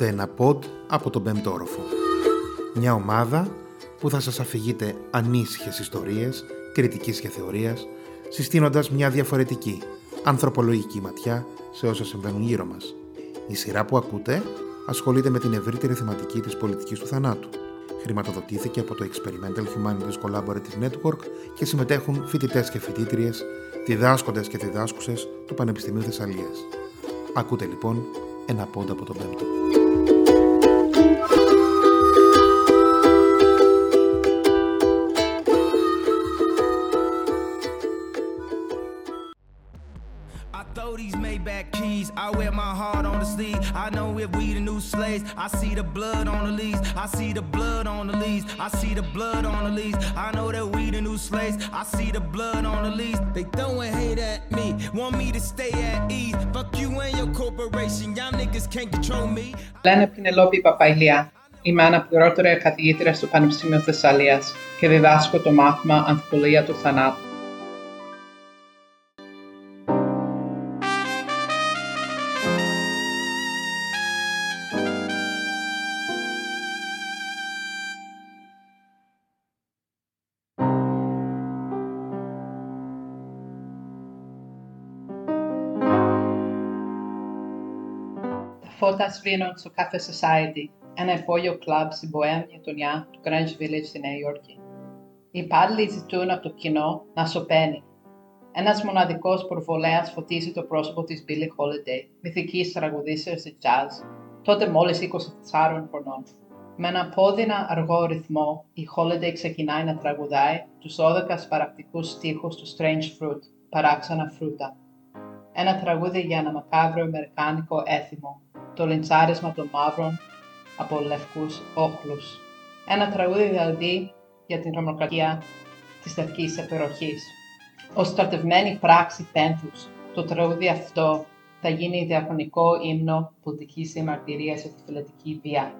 Ακούτε ένα pod από τον πέμπτο όροφο. Μια ομάδα που θα σας αφηγείτε ανήσυχες ιστορίες, κριτικής και θεωρίας, συστήνοντας μια διαφορετική, ανθρωπολογική ματιά σε όσα συμβαίνουν γύρω μας. Η σειρά που ακούτε ασχολείται με την ευρύτερη θεματική της πολιτικής του θανάτου. Χρηματοδοτήθηκε από το Experimental Humanities Collaborative Network και συμμετέχουν φοιτητές και φοιτήτριες, διδάσκοντες και διδάσκουσες του Πανεπιστημίου Θεσσαλίας. Ακούτε λοιπόν ένα πόντα από τον πέμπτο. Thank you. The new slaves. I see the blood on the leaves. I see the blood on the leaves. I see the blood on the leaves. I know that we the new slaves. I see the blood on the leaves. They throwing hate at me. Want me to stay at ease. Fuck you and your corporation. Y'all niggas can't control me. Λένε Πινελόπη Παπαϊλιά. Είμαι αναπληρώτρια καθηγήτρια στο Πανεπιστήμιο Θεσσαλίας και διδάσκω το μάθημα Ανθρωπολογία του Θανάτου. Φώτα σβήνουν στο Cafe Society, ένα υπόγειο κλαμπ στην ποέμ γειτονιά του Greenwich Village στη Νέα Υόρκη. Οι υπάλληλοι ζητούν από το κοινό να σωπαίνει. Ένας μοναδικός προβολέα φωτίζει το πρόσωπο της Billie Holiday, μυθική τραγουδίστρια της jazz, τότε μόλις 24 χρονών. Με ένα πόδινα αργό ρυθμό, η Holiday ξεκινάει να τραγουδάει τους 12 σπαρακτικού στίχους του Strange Fruit, παράξενα φρούτα. Ένα τραγούδι για ένα μακάβρο αμερικάνικο έθιμο, το λιντσάρισμα των μαύρων από λευκούς όχλους. Ένα τραγούδι δηλαδή για την τρομοκρατία της λευκής επιρροχής. Ω στρατευμένη πράξη πένθους, το τραγούδι αυτό θα γίνει διαχρονικό ύμνο πολιτικής διαμαρτυρίας για τη φυλετική βία.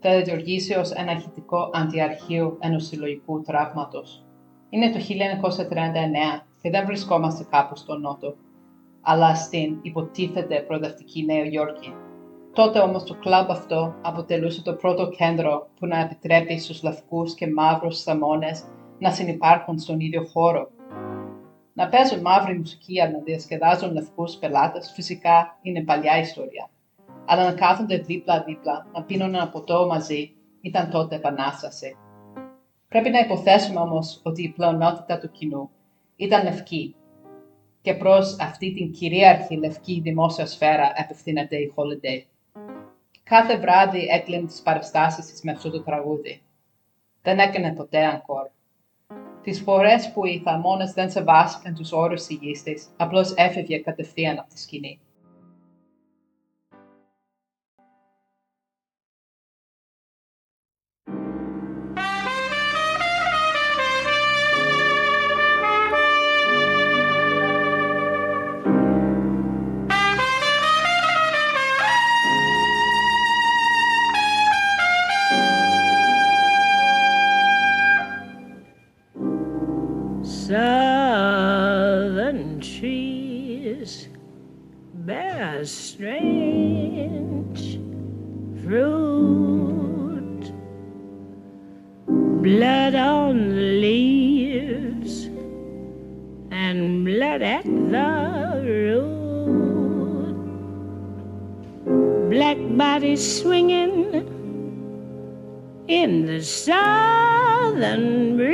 Θα λειτουργήσει ως ένα ηχητικό αντιαρχείο ενός συλλογικού τραύματος. Είναι το 1939 και δεν βρισκόμαστε κάπου στο νότο, αλλά στην υποτίθεται προοδευτική Νέα Υόρκη. Τότε όμως το κλαμπ αυτό αποτελούσε το πρώτο κέντρο που να επιτρέπει στους λευκούς και μαύρους θαμώνες να συνεπάρχουν στον ίδιο χώρο. Να παίζουν μαύρη μουσική αλλά να διασκεδάζουν λευκούς πελάτες φυσικά είναι παλιά ιστορία. Αλλά να κάθονται δίπλα-δίπλα, να πίνουν ένα ποτό μαζί, ήταν τότε επανάσταση. Πρέπει να υποθέσουμε όμως ότι η πλειονότητα του κοινού ήταν λευκή και προς αυτή την κυρίαρχη λευκή δημόσια σφαίρα απευθύνεται η Holiday. Κάθε βράδυ έκλεινε τις παραστάσεις της με αυτό το τραγούδι. Δεν έκανε ποτέ encore. Τις φορές που οι θαμώνες δεν σεβάστηκαν τους όρους υγιής της, απλώς έφευγε κατευθείαν από τη σκηνή. Black bodies swinging in the southern breeze.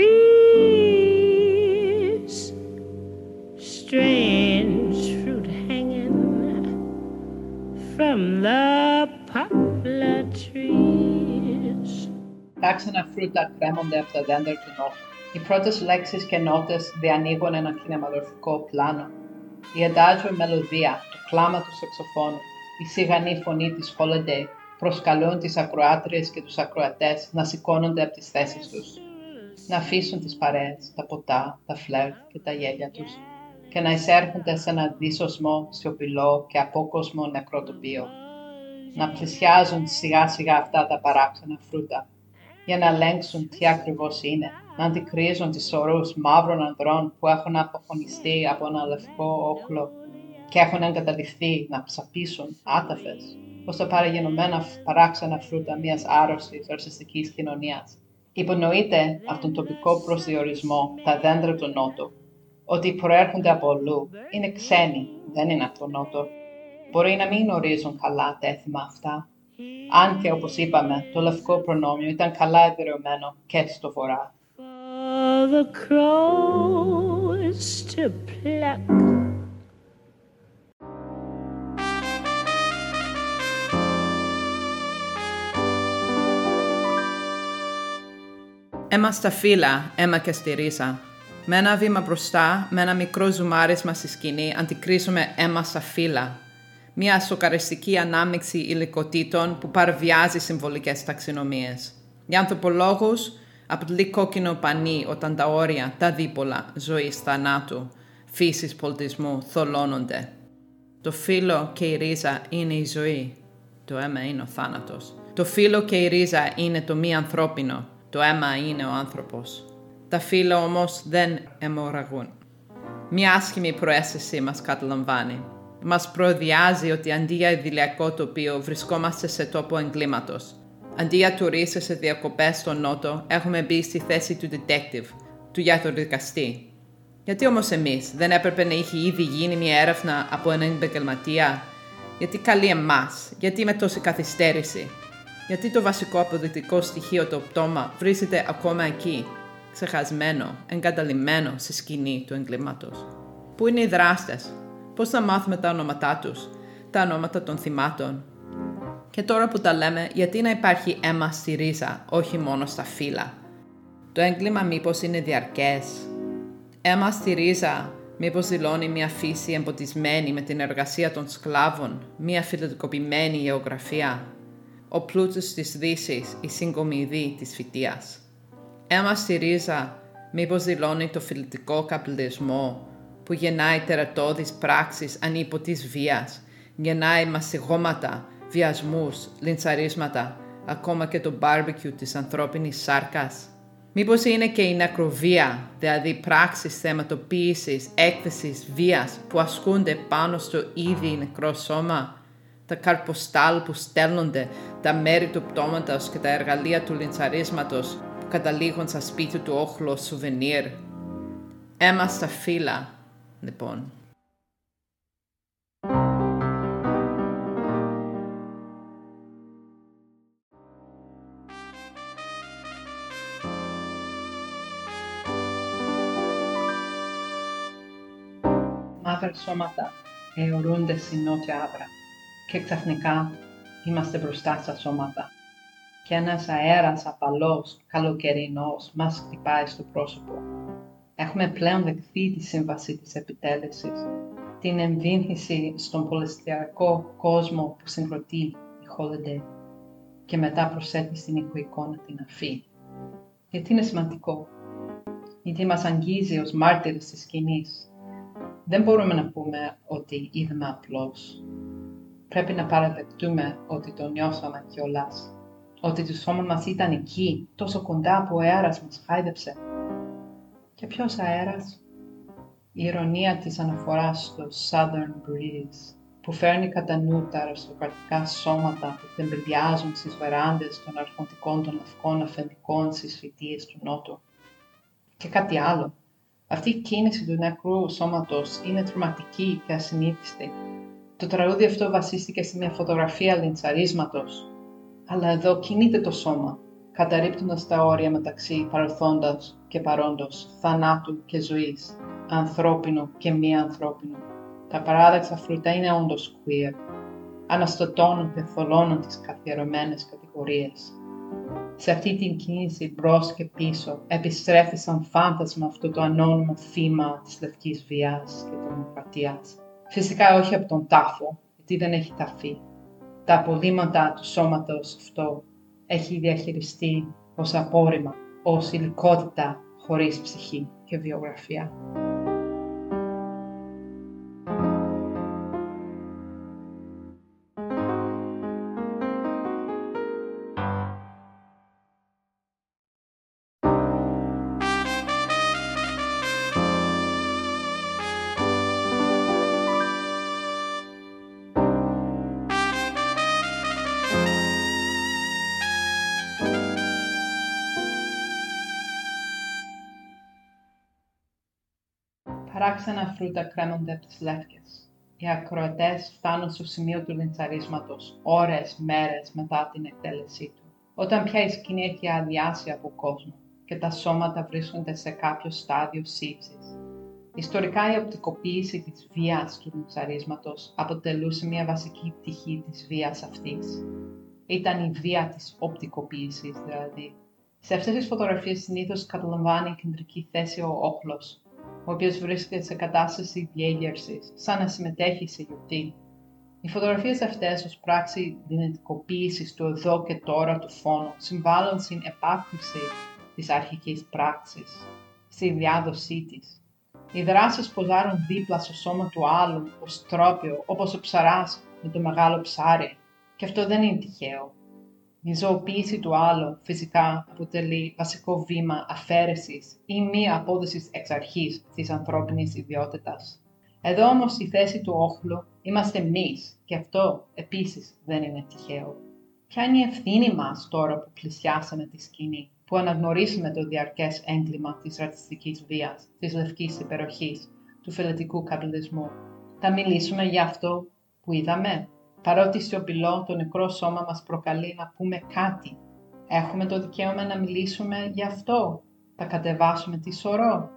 Strange fruit hanging from the poplar trees. Τάξανα φρούτα κρέμονται από τα δέντρα του νότου. Οι πρώτες λέξεις και νότες διανοίγουν ένα κινηματογραφικό πλάνο. Η εντάζω μελωδία, το κλάμα του σαξοφώνου, η σιγανή φωνή της Holiday προσκαλούν τις ακροάτριες και τους ακροατές να σηκώνονται από τις θέσεις τους, να αφήσουν τις παρέες, τα ποτά, τα φλερ και τα γέλια τους και να εισέρχονται σε ένα δίσοσμο, σιωπηλό και απόκοσμο νεκρό τοπίο. Να πλησιάζουν σιγά σιγά αυτά τα παράξενα φρούτα για να ελέγξουν τι ακριβώς είναι, να αντικρίζουν τις ορούς μαύρων ανδρών που έχουν αποφωνιστεί από ένα λευκό όχλο και έχουν εγκαταλειφθεί να ψαπίσουν άταφες. ως τα παραγενωμένα παράξενα φρούτα μιας άρρωστης ορσιστικής κοινωνίας. Υπονοείται από τον τοπικό προσδιορισμό τα δέντρα του Νότου, ότι προέρχονται από αλλού, είναι ξένοι, δεν είναι από τον Νότο. Μπορεί να μην γνωρίζουν καλά τα έθιμα αυτά, αν και όπως είπαμε, το λευκό προνόμιο ήταν καλά εδραιωμένο και στο βορρά. For the crows to pluck. Έμα στα φύλλα, αίμα και στη ρίζα. Με ένα βήμα μπροστά, με ένα μικρό ζουμάρισμα στη σκηνή, αντικρίζουμε αίμα στα φύλλα. Μια σοκαριστική ανάμειξη υλικοτήτων που παραβιάζει συμβολικές ταξινομίες. Για ανθρωπολόγους, αποτελεί κόκκινο πανί όταν τα όρια, τα δίπολα, ζωής, θανάτου, φύσης, πολιτισμού θολώνονται. Το φύλλο και η ρίζα είναι η ζωή. Το αίμα είναι ο θάνατος. Το φύλλο και η ρίζα είναι το μη ανθρώπινο. Το αίμα είναι ο άνθρωπος. Τα φύλλα όμως δεν αιμορραγούν. Μια άσχημη προαίσθηση μας καταλαμβάνει. Μας προδιάζει ότι αντί για ιδηλιακό τοπίο βρισκόμαστε σε τόπο εγκλήματος. Αντί για τουρίστες σε διακοπές στον Νότο, έχουμε μπει στη θέση του detective, του γιατροδικαστή. Γιατί όμως εμείς δεν έπρεπε να είχε ήδη γίνει μια έρευνα από έναν επαγγελματία; Γιατί καλεί εμάς, γιατί με τόση καθυστέρηση; Γιατί το βασικό αποδεικτικό στοιχείο το πτώμα βρίσκεται ακόμα εκεί, ξεχασμένο, εγκαταλειμμένο στη σκηνή του εγκλήματος. Πού είναι οι δράστες, πώς θα μάθουμε τα ονόματά τους, τα ονόματα των θυμάτων; Και τώρα που τα λέμε, γιατί να υπάρχει αίμα στη ρίζα, όχι μόνο στα φύλλα; Το έγκλημα μήπως είναι διαρκές; Αίμα στη ρίζα μήπως δηλώνει μια φύση εμποτισμένη με την εργασία των σκλάβων, μια φιλοτικοποιημένη γεωγραφία; Ο πλούτος της δύσης, η συγκομιδή της φυτίας. Αίμα στη ρίζα μήπως δηλώνει το φιλετικό καπιταλισμό που γεννάει τερατώδεις πράξεις ανίποτης βίας, γεννάει μασιγώματα, βιασμούς, λιντσαρίσματα, ακόμα και το barbecue της ανθρώπινης σάρκας. Μήπως είναι και η νεκροβία, δηλαδή πράξεις θεματοποίησης, έκθεσης, βίας που ασκούνται πάνω στο ήδη νεκρό σώμα, τα καρποστάλ που στέλνονται, τα μέρη του πτώματος και τα εργαλεία του λιντσαρίσματος που καταλήγουν στα σπίτι του όχλο σουβενίρ. Έμα στα φύλλα, λοιπόν. Μαύρα σώματα αιωρούνται στην νότια άβρα και ξαφνικά είμαστε μπροστά στα σώματα και ένας αέρας απαλός, καλοκαιρινός, μας χτυπάει στο πρόσωπο. Έχουμε πλέον δεχθεί τη σύμβαση της επιτέλεσης, την εμβύνθηση στον πολυστιακό κόσμο που συγκροτεί η Holiday και μετά προσθέτει στην οικοεικόνα την αφή. Γιατί είναι σημαντικό. Γιατί μας αγγίζει ως μάρτυρες της σκηνής. Δεν μπορούμε να πούμε ότι είδαμε απλώς. Πρέπει να παραδεχτούμε ότι το νιώσαμε κιόλας. Ότι το σώμα μας ήταν εκεί, τόσο κοντά που ο αέρας μας χάιδεψε. Και ποιος αέρας; Η ηρωνία της αναφοράς στο Southern Breeze, που φέρνει κατά νου τα αριστοκρατικά σώματα που τεμπελιάζουν στις βεράντες των αρχοντικών των λευκών αφεντικών στις φοιτίες του Νότου. Και κάτι άλλο. Αυτή η κίνηση του νεκρού σώματος είναι τρομακτική και ασυνήθιστη. Το τραγούδι αυτό βασίστηκε σε μια φωτογραφία λιντσαρίσματος. Αλλά εδώ κινείται το σώμα, καταρρύπτοντας τα όρια μεταξύ παρελθόντος και παρόντος, θανάτου και ζωής, ανθρώπινο και μη ανθρώπινο. Τα παράδεξα φρούτα είναι όντως queer. Αναστατώνουν και θολώνουν τις καθιερωμένες κατηγορίες. Σε αυτή την κίνηση μπρος και πίσω επιστρέφει σαν φάντασμα αυτό το ανώνυμο θύμα της λευκής βίας και της δημοκρατίας. Φυσικά όχι από τον τάφο, γιατί δεν έχει ταφεί. Τα απολύματα του σώματος αυτό έχει διαχειριστεί ως απόρριμα, ως υλικότητα χωρίς ψυχή και βιογραφία. Παράξενα φρούτα κρέμονται από τις λεύκες. Οι ακροατές φτάνουν στο σημείο του λιντσαρίσματος ώρες, μέρες μετά την εκτέλεσή του. Όταν πια η σκηνή έχει αδειάσει από κόσμο και τα σώματα βρίσκονται σε κάποιο στάδιο σύψης. Ιστορικά η οπτικοποίηση της βίας του λιντσαρίσματος αποτελούσε μια βασική πτυχή της βίας αυτής. Ήταν η βία της οπτικοποίησης δηλαδή. Σε αυτές τις φωτογραφίες συνήθως καταλαμβάνει κεντρική θέση ο όχλος, ο οποίος βρίσκεται σε κατάσταση διέγερσης, σαν να συμμετέχει σε γιορτή. Οι φωτογραφίες αυτές ως πράξη δυνατικοποίησης του εδώ και τώρα του φόνου συμβάλλουν στην επάκτηση της αρχικής πράξης, στη διάδοσή της. Οι δράσεις ποζάρουν δίπλα στο σώμα του άλλου ως τρόπιο, όπως ο ψαράς με το μεγάλο ψάρι. Και αυτό δεν είναι τυχαίο. Η ζωοποίηση του άλλου φυσικά αποτελεί βασικό βήμα αφαίρεσης ή μη απόδοσης εξ αρχής της ανθρώπινης ιδιότητας. Εδώ όμως στη θέση του όχλου είμαστε εμείς και αυτό επίσης δεν είναι τυχαίο. Ποια είναι η ευθύνη μας τώρα που πλησιάσαμε τη σκηνή, που αναγνωρίσαμε το διαρκές έγκλημα της ρατσιστικής βίας, της λευκής υπεροχής, του φιλετικού καπιταλισμού; Θα μιλήσουμε για αυτό που είδαμε, παρότι σιωπηλό το νεκρό σώμα μας προκαλεί να πούμε κάτι. Έχουμε το δικαίωμα να μιλήσουμε για αυτό. Θα κατεβάσουμε τη σωρό.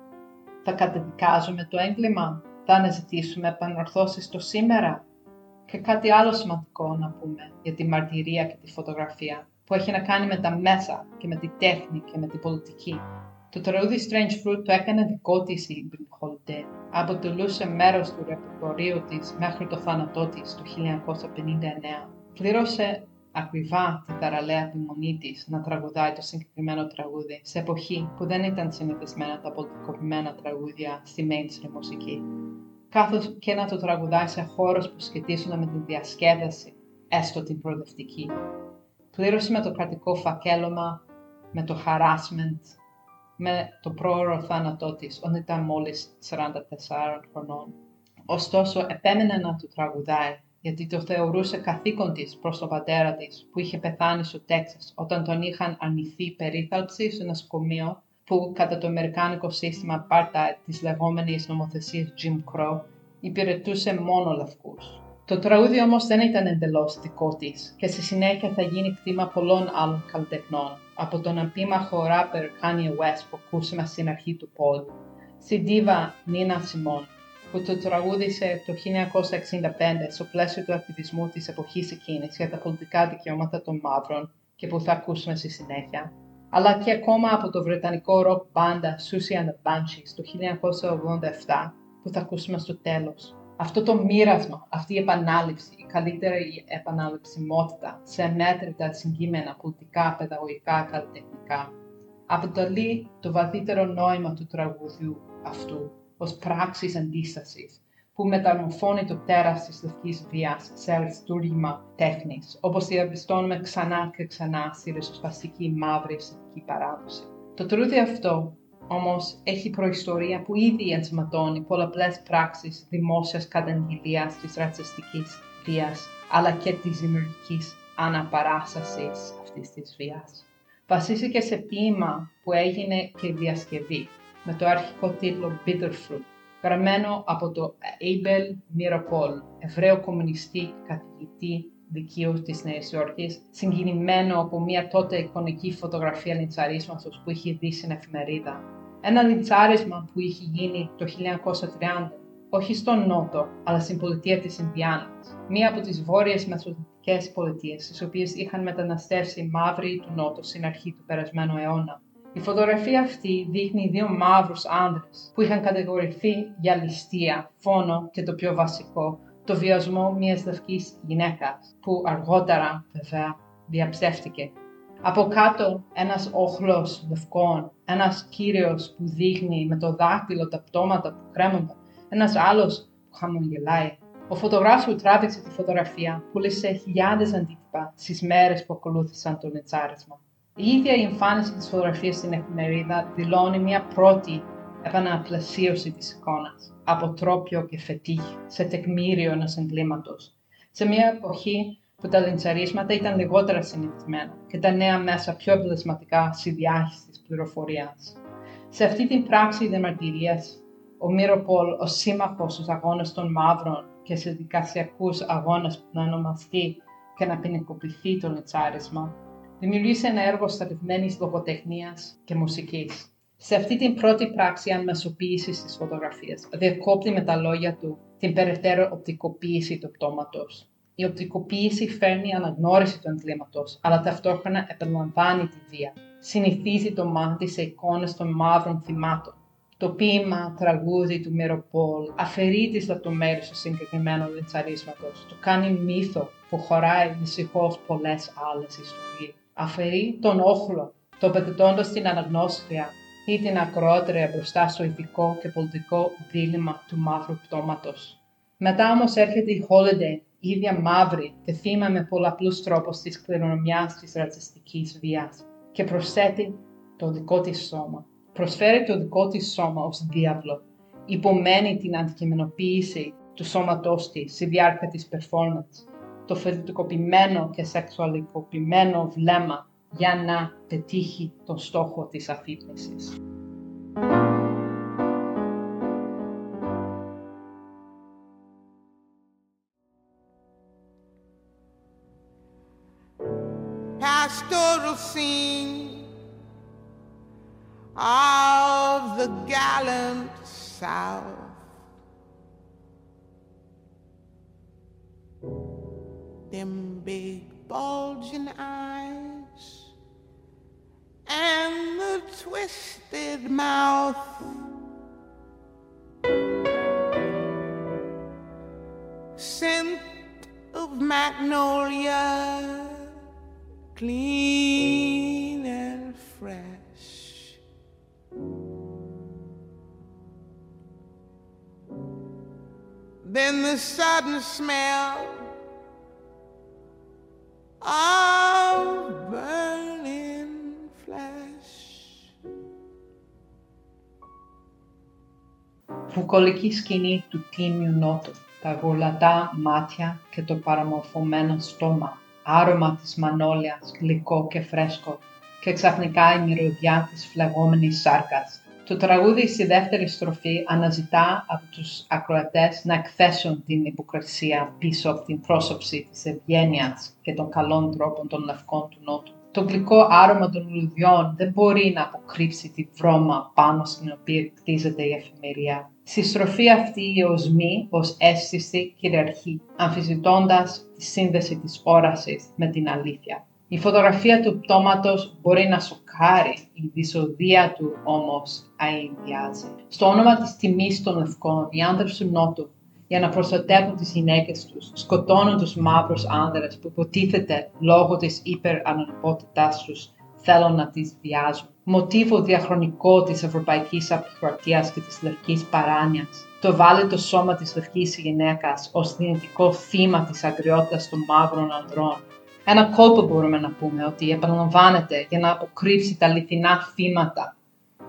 Θα κατεδικάζουμε το έγκλημα. Θα αναζητήσουμε επανορθώσεις το σήμερα. Και κάτι άλλο σημαντικό να πούμε για τη μαρτυρία και τη φωτογραφία που έχει να κάνει με τα μέσα και με τη τέχνη και με την πολιτική. Το τραγούδι Strange Fruit το έκανε δικό της η Bill Holiday. Αποτελούσε μέρος του ρεπερτορίου της μέχρι το θάνατό της το 1959. Πλήρωσε ακριβά την θαραλέα επιμονή της να τραγουδάει το συγκεκριμένο τραγούδι σε εποχή που δεν ήταν συνηθισμένα τα πολιτικοποιημένα τραγούδια στη mainstream μουσική. Καθώς και να το τραγουδάει σε χώρους που σχετίζονται με τη διασκέδαση, έστω την προοδευτική. Πλήρωσε με το κρατικό φακέλωμα, με το harassment, με το πρόωρο θάνατό της, όταν ήταν μόλις 44 χρονών. Ωστόσο, επέμενε να του τραγουδάει, γιατί το θεωρούσε καθήκον της προς τον πατέρα της, που είχε πεθάνει στο Τέξας, όταν τον είχαν αρνηθεί περίθαλψη στο νοσοκομείο, που κατά το αμερικάνικο σύστημα πάρτα της λεγόμενης νομοθεσίας Jim Crow, υπηρετούσε μόνο λευκούς. Το τραγούδι όμως δεν ήταν εντελώς δικό της και στη συνέχεια θα γίνει κτήμα πολλών άλλων καλλιτεχνών, από τον επίμαχο ράπερ Kanye West που ακούσαμε στην αρχή του pod, στη δίβα Nina Simone που το τραγούδισε το 1965 στο πλαίσιο του ακτιβισμού της εποχής εκείνης για τα πολιτικά δικαιώματα των μαύρων και που θα ακούσουμε στη συνέχεια, αλλά και ακόμα από το βρετανικό rock μπάντα Susie and the Banshees το 1987 που θα ακούσουμε στο τέλος αυτό το μοίρασμα, αυτή η επανάληψη, η καλύτερη επαναληψιμότητα σε μέτρητα συγκείμενα πολιτικά, παιδαγωγικά, καλλιτεχνικά, αποτελεί το βαθύτερο νόημα του τραγουδιού αυτού ως πράξης αντίστασης, που μεταμορφώνει το τέρας της λευκής βίας σε αριστούργημα τέχνης, όπως διαπιστώνουμε ξανά και ξανά στη ριζοσπαστική μαύρη αισθητική παράδοση. Το τρούδι αυτό όμως έχει προϊστορία που ήδη ενσωματώνει πολλαπλές πράξεις δημόσιας καταγγελίας της ρατσιστικής βίας, αλλά και της δημιουργικής αναπαράστασης αυτής της βίας. Βασίστηκε σε ποίημα που έγινε και διασκευή, με το αρχικό τίτλο Bitterfruit, γραμμένο από το Abel Mirapol, Εβραίο κομμουνιστή καθηγητή δικαίου της Νέας Υόρκης, συγκινημένο από μια τότε εικονική φωτογραφία λιντσαρίσματος που είχε δει στην εφημερίδα ένα λιντσάρισμα που είχε γίνει το 1930, όχι στον Νότο, αλλά στην πολιτεία της Ινδιάνας, μία από τις βόρειες μεσοδυτικές πολιτείες, στις οποίες είχαν μεταναστεύσει μαύροι του Νότου στην αρχή του περασμένου αιώνα. Η φωτογραφία αυτή δείχνει δύο μαύρους άνδρες που είχαν κατηγορηθεί για ληστεία, φόνο και το πιο βασικό, το βιασμό μιας λευκής γυναίκας, που αργότερα βέβαια διαψεύτηκε από κάτω ένας όχλος λευκών, ένας κύριος που δείχνει με το δάχτυλο τα πτώματα που κρέμονται, ένας άλλος που χαμογελάει. Ο φωτογράφος που τράβηξε τη φωτογραφία πούλησε χιλιάδες αντίτυπα στις μέρες που ακολούθησαν το νετσάρισμα. Η ίδια η εμφάνιση της φωτογραφίας στην εφημερίδα δηλώνει μια πρώτη επαναπλασίωση της εικόνας, από τρόπιο και φετίχ, σε τεκμήριο ενός εγκλήματος. Σε μια εποχή που τα λιντσαρίσματα ήταν λιγότερα συνηθισμένα και τα νέα μέσα πιο αποτελεσματικά στη διάχυση της πληροφορίας. Σε αυτή την πράξη διαμαρτυρίας, ο Μύροπολ ω σύμμαχος στους αγώνες των μαύρων και σε δικασιακούς αγώνες που να ονομαστεί και να ποινικοποιηθεί το λετσάρισμα, δημιουργήσε ένα έργο στρατευμένης λογοτεχνίας και μουσικής. Σε αυτή την πρώτη πράξη ανμεσοποίηση τη φωτογραφία, διακόπτει με τα λόγια του την περαιτέρω οπτικοποίηση του πτώματος. Η οπτικοποίηση φέρνει αναγνώριση του εγκλήματο, αλλά ταυτόχρονα επαναλαμβάνει τη βία. Συνηθίζει το μάτι σε εικόνες των μαύρων θυμάτων. Το ποίημα τραγούδι του Μυροπόλ αφαιρεί τι λεπτομέρειε του συγκεκριμένου λιτσαρίσματος, το κάνει μύθο που χωράει δυστυχώς πολλές άλλες ιστορίες. Αφαιρεί τον όχλο, το πετετώντας την αναγνώστρια ή την ακρότερη μπροστά στο ηθικό και πολιτικό δίλημα του μαύρου πτώματος. Μετά όμως έρχεται η Holiday, ίδια μαύρη και θύμα με πολλαπλούς τρόπους της κληρονομιάς της ρατσιστικής βίας και προσθέτει το δικό της σώμα. Προσφέρει το δικό της σώμα ως διάβλο, υπομένει την αντικειμενοποίηση του σώματός της στη διάρκεια της performance, το φετικοποιημένο και σεξουαλικοποιημένο βλέμμα για να πετύχει τον στόχο της αφύπνισης. pastoral scene of the gallant South. Them big bulging eyes and the twisted mouth. Scent of magnolia, clean and fresh. Then the sudden smell of Βουκολική σκηνή του τίμιου νότου, τα γουλατά μάτια και το παραμορφωμένο στόμα, άρωμα της μανόλιας, γλυκό και φρέσκο και ξαφνικά η μυρωδιά της φλεγόμενης σάρκας. Το τραγούδι στη δεύτερη στροφή αναζητά από τους ακροατές να εκθέσουν την υποκρισία πίσω από την πρόσωψη της ευγένειας και των καλών τρόπων των λευκών του Νότου. Το γλυκό άρωμα των λουλουδιών δεν μπορεί να αποκρύψει τη βρώμα πάνω στην οποία κτίζεται η εφημερία. Στη στροφή αυτή η οσμή ως αίσθηση κυριαρχεί, αμφισβητώντας τη σύνδεση της όρασης με την αλήθεια. Η φωτογραφία του πτώματος μπορεί να σοκάρει, η δυσοδεία του όμως αηδιάζει. Στο όνομα της τιμής των λευκών, οι άνδρες του Νότου, για να προστατεύουν τις γυναίκες τους, σκοτώνουν τους μαύρους άνδρες που υποτίθεται λόγω της υπεραναλυπότητάς τους θέλουν να τις βιάζουν. Μοτίβο διαχρονικό της ευρωπαϊκής απεικρατείας και της λευκής παράνοιας. Το βάλει το σώμα της λευκής γυναίκας ως δυνητικό θύμα της αγριότητας των μαύρων ανδρών ένα κόλπο μπορούμε να πούμε ότι επαναλαμβάνεται για να αποκρύψει τα αληθινά θύματα.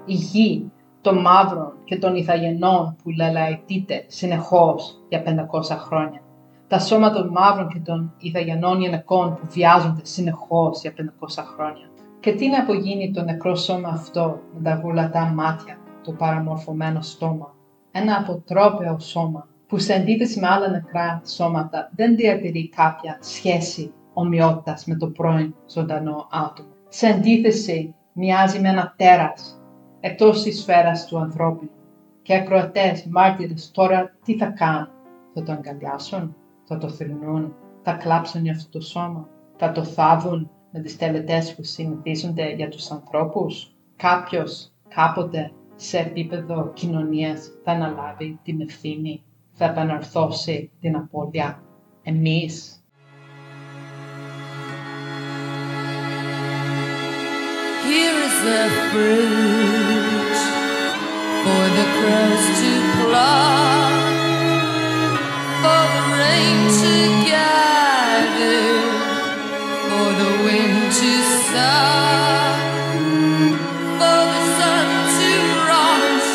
Η γη των μαύρων και των ηθαγενών που λαλαϊτείται συνεχώς για 500 χρόνια. Τα σώματα των μαύρων και των ηθαγενών γυναικών που βιάζονται συνεχώς για 500 χρόνια. Και τι να απογίνει το νεκρό σώμα αυτό με τα γουλατά μάτια, το παραμορφωμένο στόμα. Ένα αποτρόπαιο σώμα που σε αντίθεση με άλλα νεκρά σώματα δεν διατηρεί κάποια σχέση ομοιότητας με το πρώην ζωντανό άτομο. Σε αντίθεση, μοιάζει με ένα τέρας, εκτός της σφαίρας του ανθρώπινου. Και ακροατές, μάρτυρες, τώρα τι θα κάνουν; Θα το αγκαλιάσουν, θα το θρυνούν, θα κλάψουν για αυτό το σώμα, θα το θάβουν με τις τελετές που συνηθίζονται για τους ανθρώπους; Κάποιος, κάποτε, σε επίπεδο κοινωνίας θα αναλάβει την ευθύνη, θα επαναρθώσει την απώλεια. Εμείς, Here is the fruit for the crows to pluck, for the rain to gather, for the wind to suck, for the sun to rise,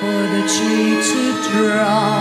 for the tree to drop.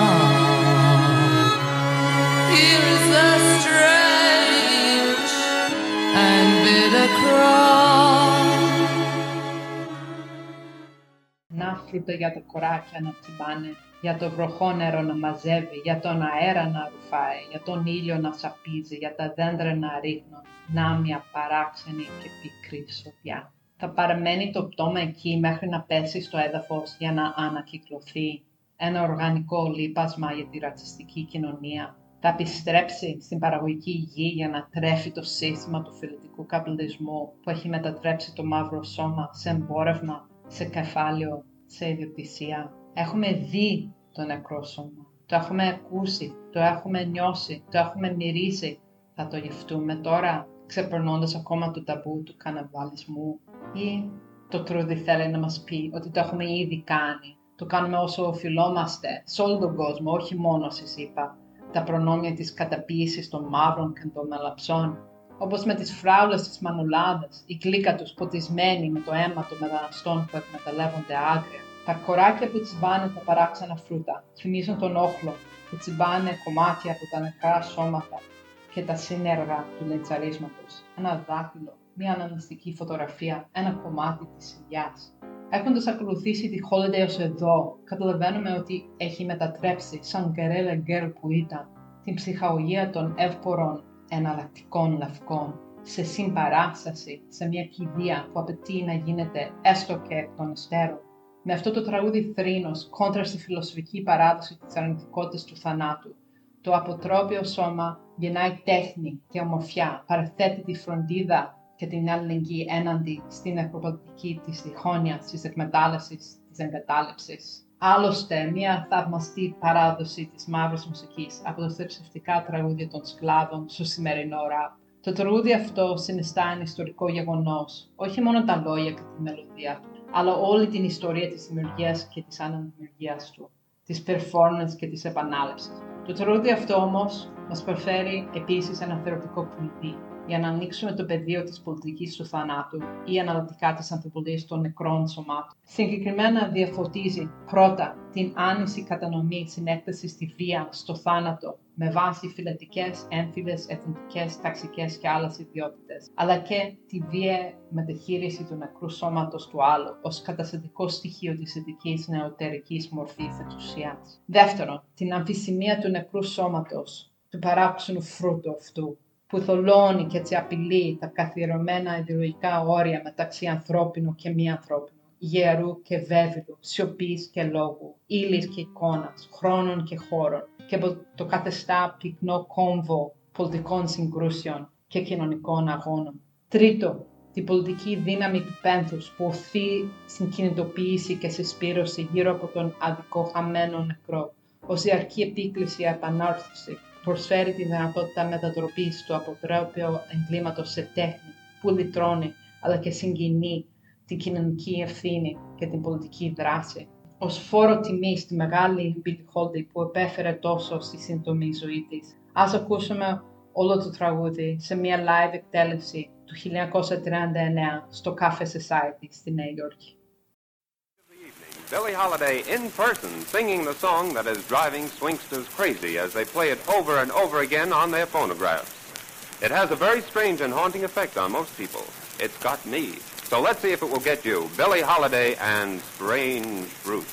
Bitter cross. να φρούτα για τα κοράκια να τσιμπάνε, για το βροχόνερο να μαζεύει, για τον αέρα να ρουφάει, για τον ήλιο να σαπίζει, για τα δέντρα να ρίχνουν, να μια παράξενη και πικρή σοδιά. Θα παραμένει το πτώμα εκεί μέχρι να πέσει στο έδαφος για να ανακυκλωθεί ένα οργανικό λίπασμα για τη ρατσιστική κοινωνία. Θα επιστρέψει στην παραγωγική γη για να τρέφει το σύστημα του φιλετικού καπιταλισμού που έχει μετατρέψει το μαύρο σώμα σε εμπόρευμα, σε κεφάλαιο, σε ιδιοκτησία. Έχουμε δει το νεκρό σώμα. Το έχουμε ακούσει, το έχουμε νιώσει, το έχουμε μυρίσει. Θα το γευτούμε τώρα, ξεπερνώντας ακόμα το ταμπού του καναβαλισμού; Ή το τρούδι θέλει να μας πει ότι το έχουμε ήδη κάνει; Το κάνουμε όσο οφειλόμαστε σε όλο τον κόσμο, όχι μόνο στη ΣΥΠΑ. Τα προνόμια της καταποίησης των μαύρων και των μελαψών. Όπως με τις φράουλες της μανουλάδας, η κλίκα τους ποτισμένη με το αίμα των μεταναστών που εκμεταλλεύονται άγρια. Τα κοράκια που τσιμπάνε τα παράξενα φρούτα θυμίζουν τον όχλο που τσιμπάνε κομμάτια από τα νεκρά σώματα και τα σύνεργα του λετσαρίσματος. Ένα δάχτυλο, μια αναμνηστική φωτογραφία, ένα κομμάτι της ηλιάς. Έχοντας ακολουθήσει τη Holiday ως εδώ, καταλαβαίνουμε ότι έχει μετατρέψει σαν γκερέλα γκέρ που ήταν την ψυχαγωγία των εύπορων εναλλακτικών λευκών σε συμπαράσταση, σε μια κηδεία που απαιτεί να γίνεται έστω και εκ των υστέρων. Με αυτό το τραγούδι θρήνος, κόντρα στη φιλοσοφική παράδοση της αρνητικότητας του θανάτου, το αποτρόπιο σώμα γεννάει τέχνη και ομορφιά, παραθέτει τη φροντίδα και την αλληλεγγύη έναντι στην ακροπατική της διχόνοιας, της εκμετάλλευσης, της εγκατάλειψης. Άλλωστε, μια θαυμαστή παράδοση της μαύρης μουσικής από τα θρησκευτικά τραγούδια των σκλάβων στο σημερινό ραπ. Το τραγούδι αυτό συνιστά ένα ιστορικό γεγονός, όχι μόνο τα λόγια και τη μελωδία του, αλλά όλη την ιστορία της δημιουργίας και της αναδημιουργίας του, της performance και της επανάληψης. Το τραγούδι αυτό όμως μας προσφέρει επίσης ένα θεωρητικό κλειδί για να ανοίξουμε το πεδίο της πολιτικής του θανάτου ή αναλυτικά της ανθρωπολογίας των νεκρών σωμάτων. Συγκεκριμένα διαφωτίζει πρώτα την άνηση κατανομή συνέκτασης στη βία, στο θάνατο, με βάση φυλετικές, έμφυλες, εθνικές, ταξικές και άλλες ιδιότητες, αλλά και τη βία μεταχείριση του νεκρού σώματος του άλλου ως καταστατικό στοιχείο της ειδικής νεωτερικής μορφής εξουσίας. Δεύτερον, την αμφισημία του νεκρού σώματος, του παράξενου φρούτου αυτού, που θολώνει και έτσι απειλεί τα καθιερωμένα ιδεολογικά όρια μεταξύ ανθρώπινου και μη ανθρώπινου, γερού και βέβαιου, σιωπής και λόγου, ύλης και εικόνας, χρόνων και χώρων, και που το καθεστά πυκνό κόμβο πολιτικών συγκρούσεων και κοινωνικών αγώνων. Τρίτο, την πολιτική δύναμη του πένθους που οθεί στην κινητοποίηση και συσπήρωση γύρω από τον αδικό χαμένο νεκρό, ως η αρκή επίκληση επανάρθωση προσφέρει τη δυνατότητα μετατροπής του αποτρόπαιο εγκλήματος σε τέχνη που λυτρώνει αλλά και συγκινεί την κοινωνική ευθύνη και την πολιτική δράση. Ω φόρο τιμή στη μεγάλη Billie Holiday που επέφερε τόσο στη σύντομη ζωή της, ας ακούσουμε όλο το τραγούδι σε μια live εκτέλεση του 1939 στο Cafe Society στη Νέα Υόρκη. Billie Holiday in person singing the song that is driving swingsters crazy as they play it over and over again on their phonographs. It has a very strange and haunting effect on most people. It's got me. So let's see if it will get you. Billie Holiday and Strange Fruit.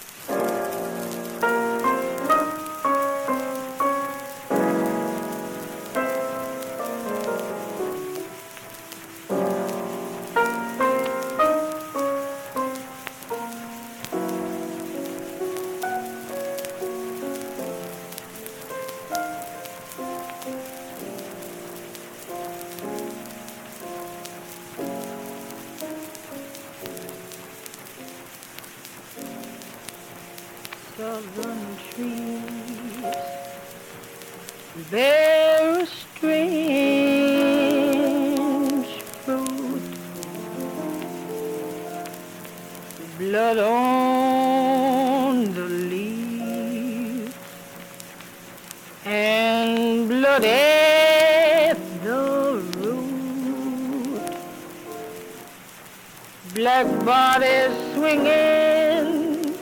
Blood at the root. Black bodies swinging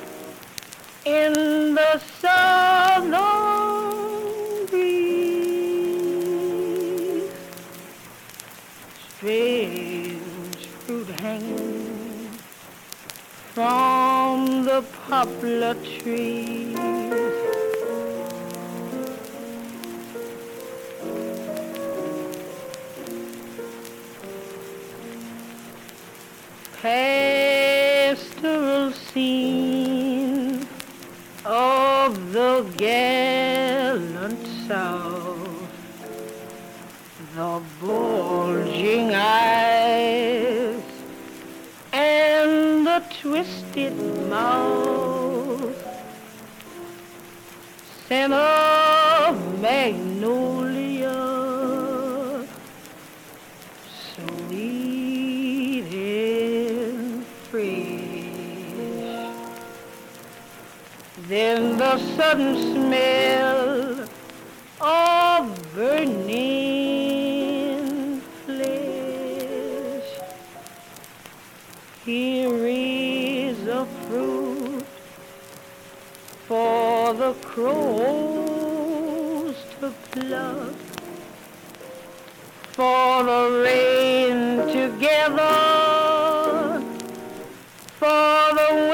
in the southern oh, breeze. Strange fruit hanging from the poplar trees. Pastoral scene of the gallant South, the bulging eyes and the twisted mouth, scent the sudden smell of burning flesh. Here is a fruit for the crows to pluck, for the rain to gather, for the